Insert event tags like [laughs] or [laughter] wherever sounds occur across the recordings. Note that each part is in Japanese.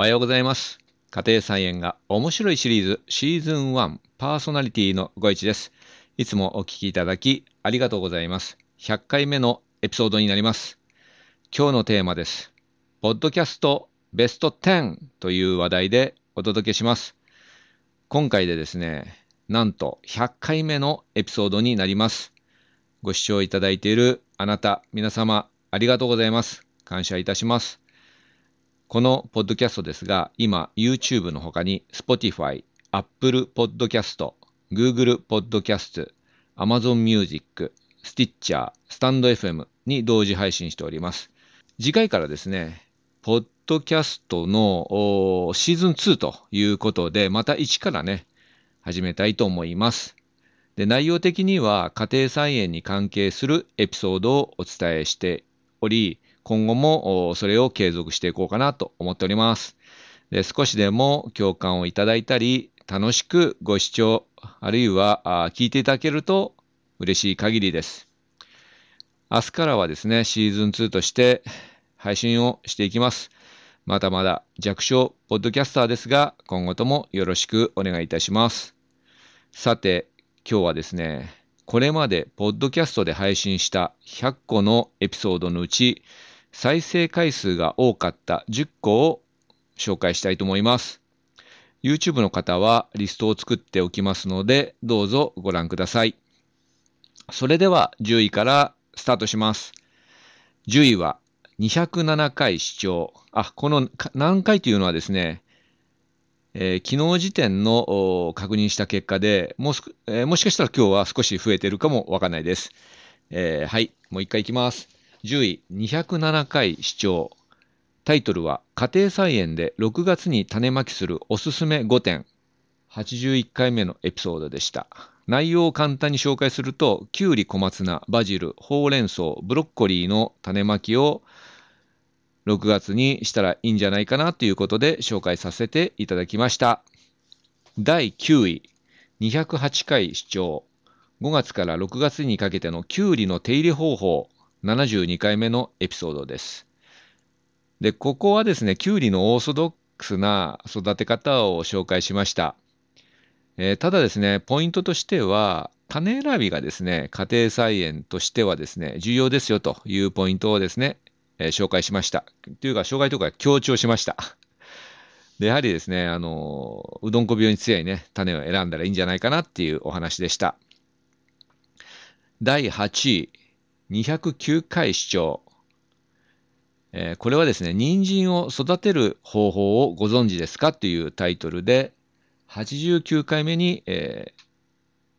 おはようございます。家庭菜園が面白いシリーズシーズン1パーソナリティのご一です。いつもお聞きいただきありがとうございます。100回目のエピソードになります。今日のテーマです。ポッドキャストベスト10という話題でお届けします。今回でですね、なんと100回目のエピソードになります。ご視聴いただいているあなた、皆様、ありがとうございます。感謝いたします。このポッドキャストですが、今、YouTube の他に Spotify、Apple Podcast、Google Podcast、Amazon Music、Stitcher、StandFM に同時配信しております。次回からですね、ポッドキャストのシーズン2ということで、また一からね、始めたいと思います。で内容的には家庭菜園に関係するエピソードをお伝えしており、今後もそれを継続していこうかなと思っております。で少しでも共感をいただいたり、楽しくご視聴、あるいは聞いていただけると嬉しい限りです。明日からはですね、シーズン2として配信をしていきます。まだまだ弱小ポッドキャスターですが、今後ともよろしくお願いいたします。さて、今日はですね、これまでポッドキャストで配信した100個のエピソードのうち、再生回数が多かった10個を紹介したいと思います。YouTube の方はリストを作っておきますので、どうぞご覧ください。それでは10位からスタートします。10位は207回視聴。あ、この何回というのはですね、えー昨日時点の確認した結果でもうす、えーもしかしたら今日は少し増えてるかもわかんないです。えーはい、もう一回いきます。10位、207回視聴。タイトルは、家庭菜園で6月に種まきするおすすめ5点。81回目のエピソードでした。内容を簡単に紹介すると、きゅうり、小松菜、バジル、ほうれん草、ブロッコリーの種まきを6月にしたらいいんじゃないかなということで紹介させていただきました。第9位、208回視聴。5月から6月にかけてのきゅうりの手入れ方法、72回目のエピソードです。で、ここはですね、きゅうりのオーソドックスな育て方を紹介しました。えーただですね、ポイントとしては、種選びがですね、家庭菜園としてはですね、重要ですよというポイントをですね、えー紹介しました。というか、障害とか強調しました。で、やはりですね、あの、うどんこ病に強いね、種を選んだらいいんじゃないかなっていうお話でした。第8位、209回視聴。えーこれはですね、人参を育てる方法をご存知ですかというタイトルで、89回目に、え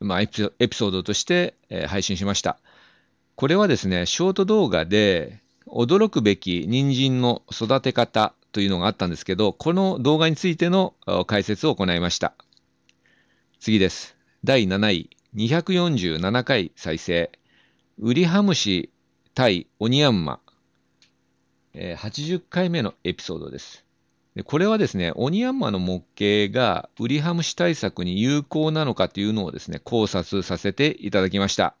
ーまあ、エピソードとして、えー配信しました。これはですね、ショート動画で驚くべき人参の育て方というのがあったんですけど、この動画についての解説を行いました。次です。第7位、247回再生。ウリハムシ対オニヤンマ。えー80回目のエピソードです。でこれはですね、オニヤンマの模型がウリハムシ対策に有効なのかというのをですね、考察させていただきました。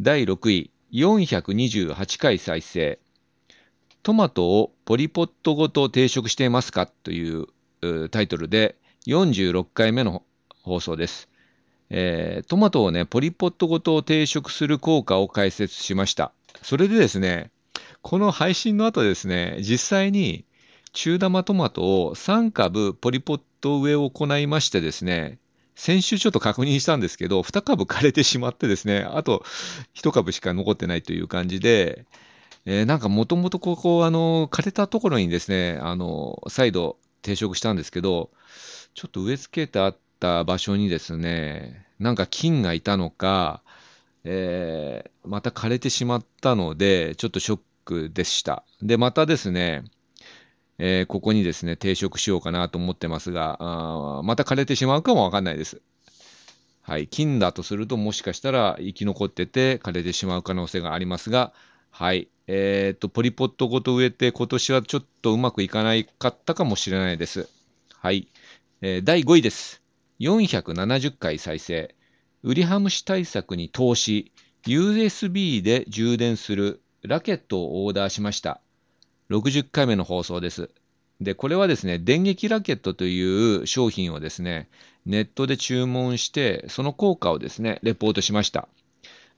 第6位、428回再生。トマトをポリポットごと定食していますかといううタイトルで46回目の放送です。えートマトをね、ポリポットごと定食する効果を解説しました。それでですね、この配信の後ですね、実際に中玉トマトを3株ポリポット植えを行いましてですね、先週ちょっと確認したんですけど、2株枯れてしまってですね、あと1株しか残ってないという感じで、えーなんかもともとここ、あの、枯れたところにですね、あの、再度定食したんですけど、ちょっと植え付けてあった場所にですね、なんか菌がいたのか、えーまた枯れてしまったので、ちょっとショックでした。で、またですね、えーここにですね、定食しようかなと思ってますが、あまた枯れてしまうかもわかんないです。はい、菌だとすると、もしかしたら生き残ってて枯れてしまう可能性がありますが、はい、えー、と、ポリポットごと植えて、今年はちょっとうまくいかないかったかもしれないです。はい、えー第5位です。470回再生。ウリハムシ対策に投資、USB で充電するラケットをオーダーしました。60回目の放送です。で、これはですね、電撃ラケットという商品をですね、ネットで注文して、その効果をですね、レポートしました。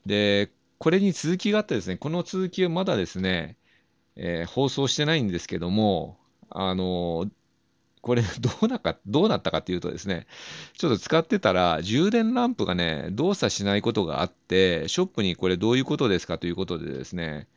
で、これに続きがあってですね、この続きはまだですね、えー、放送してないんですけども、あの、これどうなか、どうなったかっていうとですね、ちょっと使ってたら、充電ランプがね、動作しないことがあって、ショップにこれどういうことですかということでですね、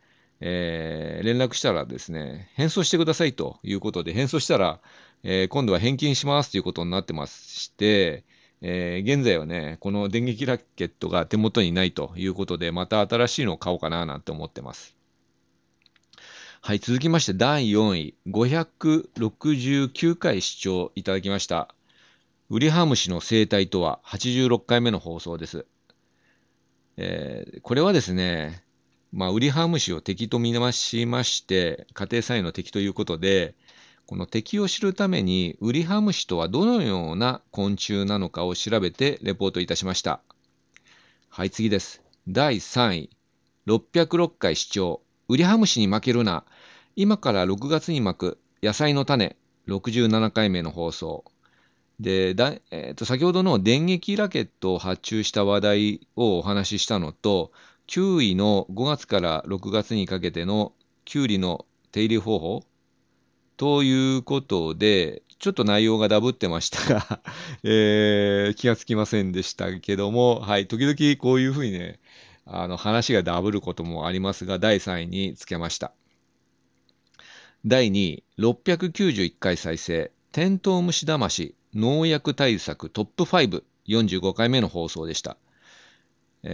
えー、連絡したらですね、返送してくださいということで、返送したら、えー、今度は返金しますということになってまして、えー、現在はね、この電撃ラケットが手元にないということで、また新しいのを買おうかななんて思ってます。はい、続きまして第4位、569回視聴いただきました。ウリハムシの生態とは86回目の放送です。えー、これはですね、まあ、ウリハムシを敵と見なしまして、家庭菜園の敵ということで、この敵を知るために、ウリハムシとはどのような昆虫なのかを調べてレポートいたしました。はい、次です。第3位、606回視聴。ウリハムシに負けるな。今から6月に巻く野菜の種、67回目の放送。で、だえー、と先ほどの電撃ラケットを発注した話題をお話ししたのと、9位の5月から6月にかけてのキュウリの手入れ方法ということで、ちょっと内容がダブってましたが [laughs] えー、気がつきませんでしたけども、はい、時々こういうふうにね、あの話がダブることもありますが、第3位につけました。第2位、691回再生、テントウムシ魂農薬対策トップ5、45回目の放送でした。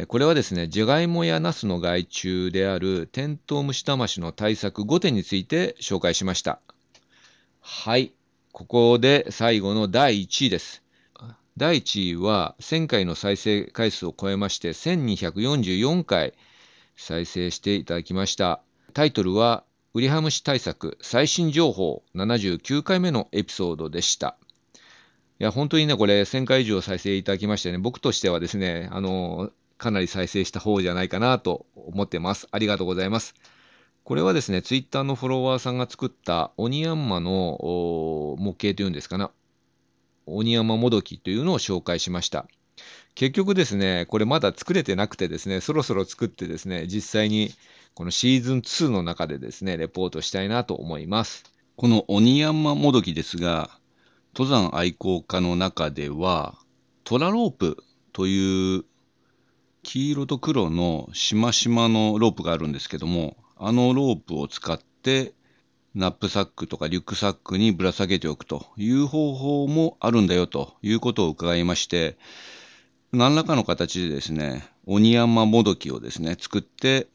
これはですね、じゃがいもやナスの害虫であるテントウムシ魂の対策5点について紹介しました。はい。ここで最後の第1位です。第1位は1000回の再生回数を超えまして1244回再生していただきました。タイトルはウリハムシ対策最新情報79回目のエピソードでした。いや、本当にね、これ1000回以上再生いただきましてね、僕としてはですね、あの、かなり再生した方じゃないかなと思ってます。ありがとうございます。これはですね、ツイッターのフォロワーさんが作ったオニヤンマの模型というんですかな。オニヤンマもどきというのを紹介しました。結局ですね、これまだ作れてなくてですね、そろそろ作ってですね、実際にこのシーズン2の中でですね、レポートしたいなと思います。このオニヤンマもどきですが、登山愛好家の中では、トラロープという黄色と黒のしましまのロープがあるんですけども、あのロープを使ってナップサックとかリュックサックにぶら下げておくという方法もあるんだよということを伺いまして、何らかの形でですね、オニヤンマもどきをですね、作って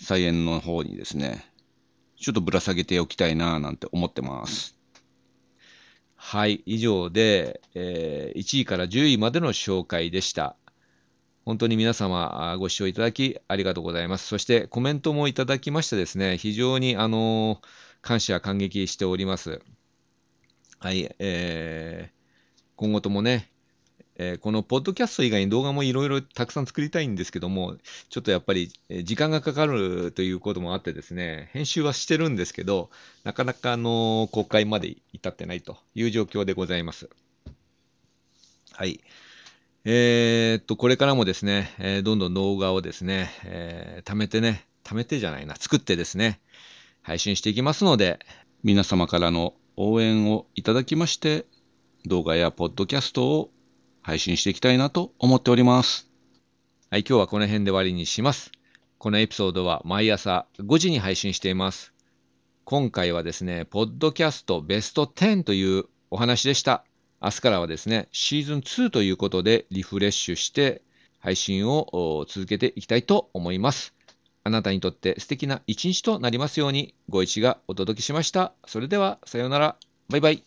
菜園の方にですね、ちょっとぶら下げておきたいなぁなんて思ってます。はい、以上で、えー、1位から10位までの紹介でした。本当に皆様ご視聴いただきありがとうございます。そしてコメントもいただきましてですね、非常にあの感謝感激しております。はい、えー、今後ともね、えー、このポッドキャスト以外に動画もいろいろたくさん作りたいんですけども、ちょっとやっぱり時間がかかるということもあってですね、編集はしてるんですけど、なかなかあの公開まで至ってないという状況でございます。はい。えー、っと、これからもですね、えー、どんどん動画をですね、えー、貯めてね、貯めてじゃないな、作ってですね、配信していきますので、皆様からの応援をいただきまして、動画やポッドキャストを配信していきたいなと思っております。はい、今日はこの辺で終わりにします。このエピソードは毎朝5時に配信しています。今回はですね、ポッドキャストベスト10というお話でした。明日からはですね、シーズン2ということでリフレッシュして配信を続けていきたいと思います。あなたにとって素敵な一日となりますように、ご一がお届けしました。それでは、さようなら。バイバイ。